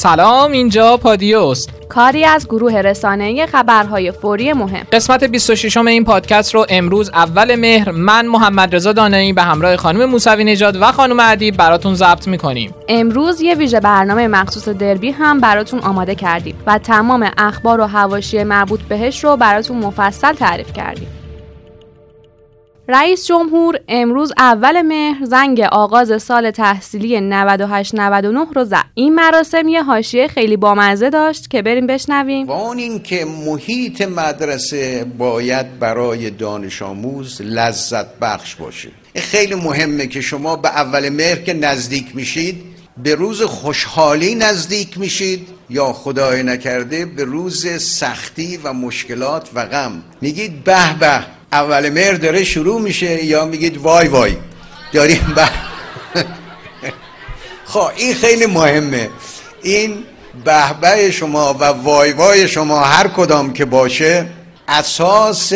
سلام اینجا پادیوست. کاری از گروه رسانه خبرهای فوری مهم. قسمت 26 این پادکست رو امروز اول مهر من محمد رضا دانایی به همراه خانم موسوی نژاد و خانم ادیب براتون ضبط می‌کنیم. امروز یه ویژه برنامه مخصوص دربی هم براتون آماده کردیم و تمام اخبار و حواشی مربوط بهش رو براتون مفصل تعریف کردیم. رئیس جمهور امروز اول مهر زنگ آغاز سال تحصیلی 98-99 رو زد. این مراسم یه حاشیه خیلی بامزه داشت که بریم بشنویم. اون این که محیط مدرسه باید برای دانش آموز لذت بخش باشه. خیلی مهمه که شما به اول مهر که نزدیک میشید به روز خوشحالی نزدیک میشید یا خدای نکرده به روز سختی و مشکلات و غم میگید به به اول مهر داره شروع میشه یا میگید وای وای داریم به خب این خیلی مهمه. این بهبه شما و وای وای شما هر کدام که باشه اساس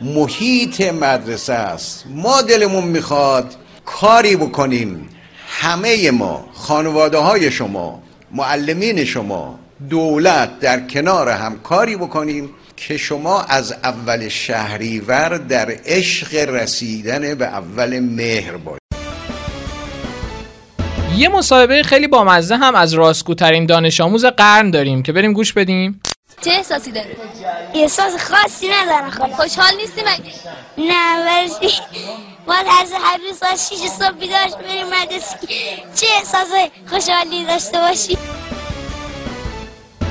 محیط مدرسه است. ما دلمون می‌خواد کاری بکنیم. همه ما خانواده های شما معلمین شما دولت در کنار هم کاری بکنیم. که شما از اول شهریور در عشق رسیدن به اول مهر باشید. یه مصاحبه خیلی بامزه هم از راستگوترین دانش آموز قرن داریم که بریم گوش بدیم. چه احساسی داری؟ احساس خاصی ندارم. خوشحال نیستی مگه؟ نه ورشی ما از هر روز ساعت 6 صبح بیدار بریم مدرسه. چه احساس خوشحالی داشته باشی؟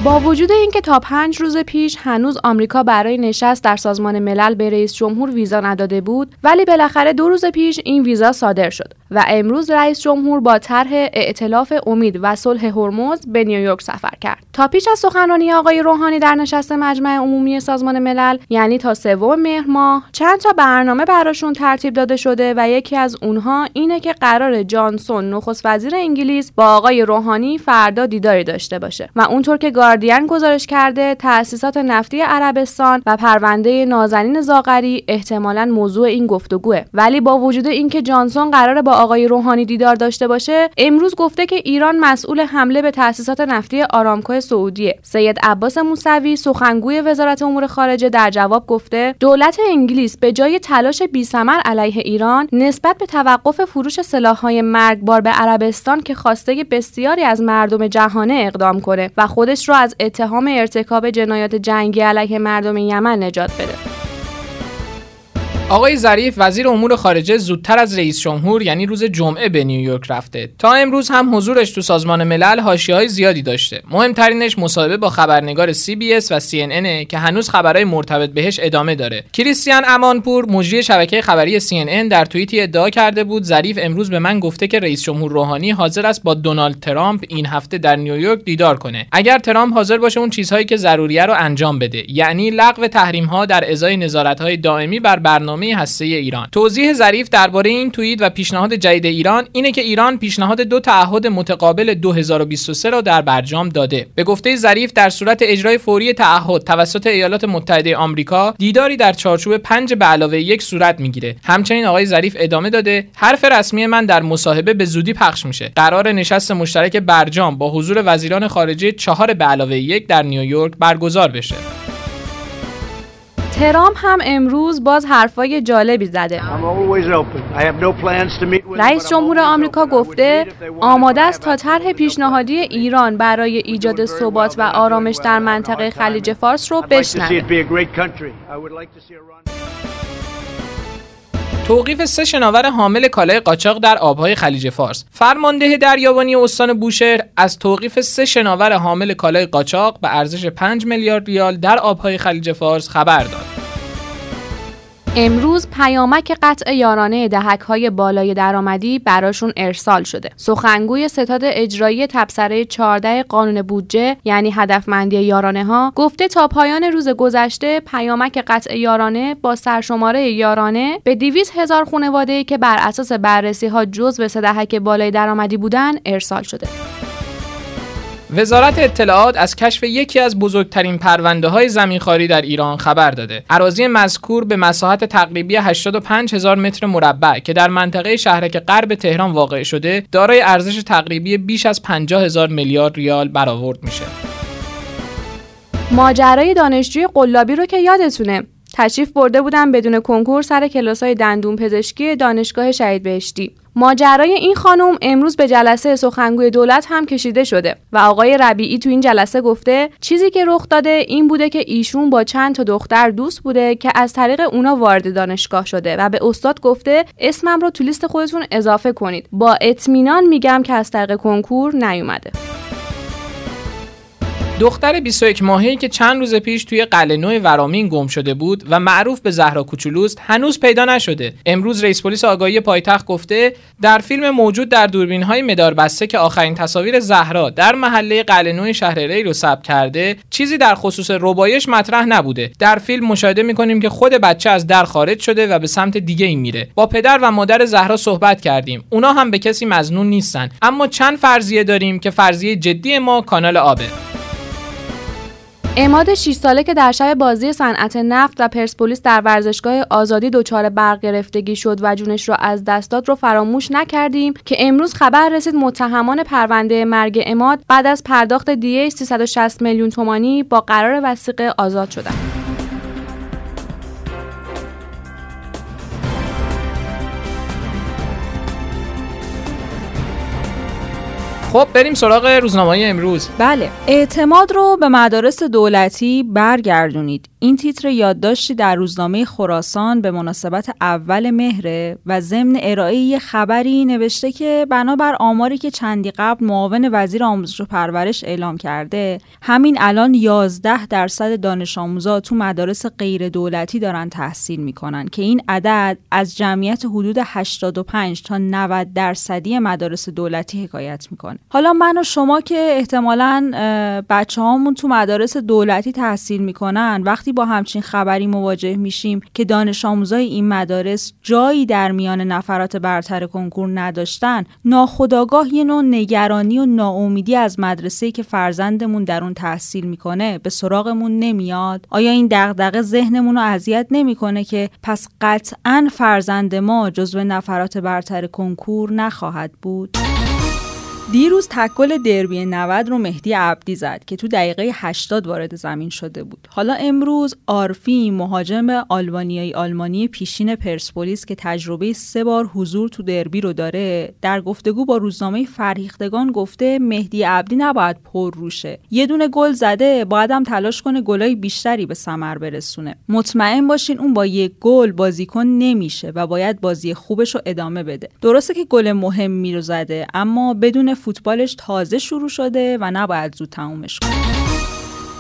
با وجود اینکه تا پنج روز پیش هنوز آمریکا برای نشست در سازمان ملل به رئیس جمهور ویزا نداده بود ولی بالاخره دو روز پیش این ویزا صادر شد و امروز رئیس جمهور با طرح ائتلاف امید و صلح هرمز به نیویورک سفر کرد. تا پیش از سخنرانی آقای روحانی در نشست مجمع عمومی سازمان ملل یعنی تا سوم مهر ماه چند تا برنامه براشون ترتیب داده شده و یکی از اونها اینه که قرار جانسون نخست وزیر انگلیس با آقای روحانی فردا دیداری داشته باشه. و اونطور که گاردین گزارش کرده تأسیسات نفتی عربستان و پرونده نازنین زاغری احتمالا موضوع این گفتگوه. ولی با وجود اینکه جانسون قرار با آقای روحانی دیدار داشته باشه امروز گفته که ایران مسئول حمله به تأسیسات نفتی آرامکو سعودیه. سید عباس موسوی سخنگوی وزارت امور خارجه در جواب گفته دولت انگلیس به جای تلاش بیثمر علیه ایران نسبت به توقف فروش سلاحهای مرگبار به عربستان که خواسته بسیاری از مردم جهانه اقدام کنه و خودش را از اتهام ارتکاب جنایات جنگی علیه مردم یمن نجات بده. آقای ظریف وزیر امور خارجه زودتر از رئیس جمهور یعنی روز جمعه به نیویورک رفته. تا امروز هم حضورش تو سازمان ملل های زیادی داشته. مهمترینش مصاحبه با خبرنگار CBS و CNN که هنوز خبرهای مرتبط بهش ادامه داره. کریستیان امانپور مجری شبکه خبری CNN در توییتی ادعا کرده بود ظریف امروز به من گفته که رئیس جمهور روحانی حاضر است با دونالد ترامپ این هفته در نیویورک دیدار کنه. اگر ترامپ حاضر باشه اون چیزهایی که ضروریه رو انجام بده. یعنی لغو تحریم ها در ازای نظارت های دائمی بر برنامه برنامه هسته ایران. توضیح ظریف درباره این توییت و پیشنهاد جدید ایران اینه که ایران پیشنهاد دو تعهد متقابل 2023 را در برجام داده. به گفته ظریف در صورت اجرای فوری تعهد توسط ایالات متحده آمریکا دیداری در چارچوب پنج به علاوه یک صورت می‌گیره. همچنین آقای ظریف ادامه داده حرف رسمی من در مصاحبه به زودی پخش میشه. قرار نشست مشترک برجام با حضور وزیران خارجه چهار به علاوه یک در نیویورک برگزار بشه. ترامپ هم امروز باز حرفای جالبی زده. رئیس جمهور آمریکا گفته آماده است تا طرح پیشنهادی ایران برای ایجاد ثبات و آرامش در منطقه خلیج فارس رو بشنوه. توقیف سه شناور حامل کالای قاچاق در آبهای خلیج فارس. فرمانده دریابانی استان بوشهر از توقیف سه شناور حامل کالای قاچاق به ارزش 5 میلیارد ریال در آبهای خلیج فارس خبر داد. امروز پیامک قطع یارانه دهک های بالای درآمدی براشون ارسال شده. سخنگوی ستاد اجرایی تبصره 14 قانون بودجه یعنی هدفمندی یارانه ها گفته تا پایان روز گذشته پیامک قطع یارانه با سرشماره یارانه به 200 هزار خانواده که بر اساس بررسی ها جزء به دهک بالای درآمدی بودن ارسال شده. وزارت اطلاعات از کشف یکی از بزرگترین پرونده های زمینخواری در ایران خبر داده. اراضی مذکور به مساحت تقریبی 85 هزار متر مربع که در منطقه شهرک غرب تهران واقع شده، دارای ارزش تقریبی بیش از 50 هزار میلیارد ریال برآورد میشه. ماجرای دانشجوی قلابی رو که یادتونه تشریف برده بودن بدون کنکور سر کلاسای دندون پزشکی دانشگاه شهید بهشتی ماجرای این خانم امروز به جلسه سخنگوی دولت هم کشیده شده و آقای ربیعی تو این جلسه گفته چیزی که رخ داده این بوده که ایشون با چند تا دختر دوست بوده که از طریق اونا وارد دانشگاه شده و به استاد گفته اسمم رو تو لیست خودتون اضافه کنید. با اطمینان میگم که از طریق کنکور نیومده. دختر 21 ماهه‌ای که چند روز پیش توی قلعه نو ورامین گم شده بود و معروف به زهرا کوچولوست هنوز پیدا نشده. امروز رئیس پلیس آگاهی پایتخت گفته در فیلم موجود در دوربین‌های مدار بسته که آخرین تصاویر زهرا در محله قلعه نو شهر ری رو ثبت کرده، چیزی در خصوص ربایش مطرح نبوده. در فیلم مشاهده می‌کنیم که خود بچه از در خارج شده و به سمت دیگه ای میره. با پدر و مادر زهرا صحبت کردیم. اونا هم به کسی مزنون نیستن. اما چند فرضیه داریم که فرضیه جدی ما کانال آبه. اماد 6 ساله که در شب بازی صنعت نفت و پرسپولیس در ورزشگاه آزادی دچار برق گرفتگی شد و جونش را از دست داد رو فراموش نکردیم که امروز خبر رسید متهمان پرونده مرگ اماد بعد از پرداخت دیه 360 میلیون تومانی با قرار وسیقه آزاد شدند. خب بریم سراغ روزنامه امروز. بله اعتماد رو به مدارس دولتی برگردونید. این تیتر یادداشتی در روزنامه خراسان به مناسبت اول مهره و ضمن ارائه خبری نوشته که بنابر آماری که چندی قبل معاون وزیر آموزش و پرورش اعلام کرده همین الان 11 درصد دانش آموزا تو مدارس غیر دولتی دارن تحصیل می‌کنن که این عدد از جمعیت حدود 85 تا 90 درصدی مدارس دولتی حکایت می‌کنه. حالا من و شما که احتمالا بچه هامون تو مدارس دولتی تحصیل می‌کنن وقتی با همچین خبری مواجه میشیم که دانش آموزای این مدارس جایی در میان نفرات برتر کنکور نداشتن ناخداگاه یه نوع نگرانی و ناامیدی از مدرسه‌ای که فرزندمون در اون تحصیل می‌کنه به سراغمون نمیاد؟ آیا این دغدغه ذهنمون رو اذیت نمی‌کنه که پس قطعا فرزند ما جزو نفرات برتر کنکور نخواهد بود؟ دیروز تکل دربی 90 رو مهدی عبدی زد که تو دقیقه 80 وارد زمین شده بود. حالا امروز آرفی مهاجم آلبانیایی آلمانی پیشین پرسپولیس که تجربه سه بار حضور تو دربی رو داره در گفتگو با روزنامه فرهیختگان گفته مهدی عبدی نباید پر روشه. یه دونه گل زده باید هم تلاش کنه گلای بیشتری به ثمر برسونه. مطمئن باشین اون با یک گل بازیکن نمیشه و باید بازی خوبش رو ادامه بده. درسته که گل مهمی رو زده اما بدون فوتبالش تازه شروع شده و نباید زود تمومش کنه.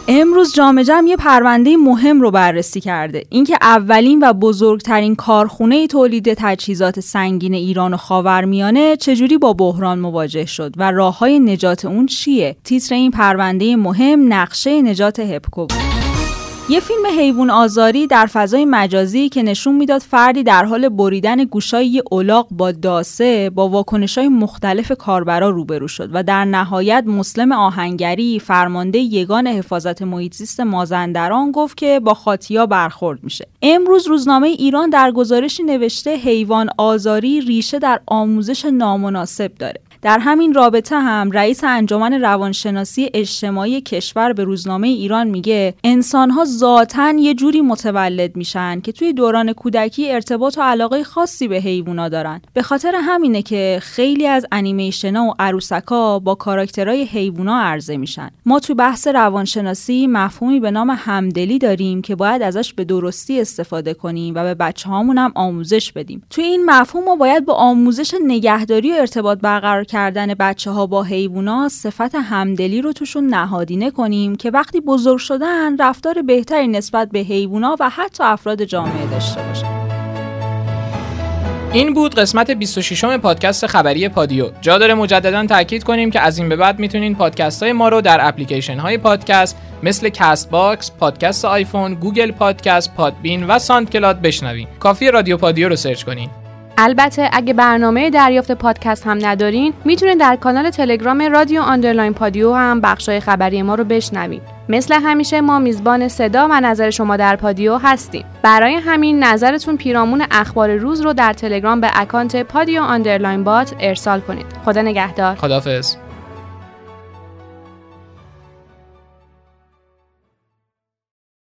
امروز جام جمع یه پرونده مهم رو بررسی کرده. اینکه اولین و بزرگترین کارخونه تولید تجهیزات سنگین ایران و خاورمیانه چجوری با بحران مواجه شد و راه های نجات اون چیه؟ تیتر این پرونده مهم نقشه نجات هپکو بود. یه فیلم حیوان آزاری در فضای مجازی که نشون می‌داد فردی در حال بریدن گوشای یه الاغ با داسه با واکنش های مختلف کاربرا روبرو شد و در نهایت مسلم آهنگری فرمانده یگان حفاظت محیط زیست مازندران گفت که با خاطیا برخورد میشه. امروز روزنامه ایران در گزارشی نوشته حیوان آزاری ریشه در آموزش نامناسب داره. در همین رابطه هم رئیس انجمن روانشناسی اجتماعی کشور به روزنامه ایران میگه انسانها ذاتا یه جوری متولد میشن که توی دوران کودکی ارتباط و علاقه خاصی به حیوونا دارن. به خاطر همینه که خیلی از انیمیشنا و عروسکا با کاراکترهای حیوونا عرضه میشن. ما تو بحث روانشناسی مفهومی به نام همدلی داریم که باید ازش به درستی استفاده کنیم و به بچه هم آموزش بدیم. توی این مفهوم ما باید با آموزش نگهداری و ارتباط برقرار کردن بچه ها با حیوونا صفت همدلی رو توشون نهادینه کنیم که وقتی بزرگ شدن رفتار بهتری نسبت به حیوونا و حتی افراد جامعه داشته باشن این بود قسمت 26 م پادکست خبری پادیو جا داره مجددا تاکید کنیم که از این به بعد می‌تونین پادکست های ما رو در اپلیکیشن های پادکست مثل Castbox، پادکست آیفون، Google Podcast، Podbean و SoundCloud بشنوین. کافی رادیو پادیو رو search کنین. البته اگه برنامه دریافت پادکست هم ندارین می‌تونید در کانال تلگرام رادیو underline پادیو هم بخشای خبری ما رو بشنوید مثل همیشه ما میزبان صدا و نظر شما در پادیو هستیم. برای همین نظرتون پیرامون اخبار روز رو در تلگرام به اکانت پادیو underline bot ارسال کنید. خدا نگهدار. خدافظ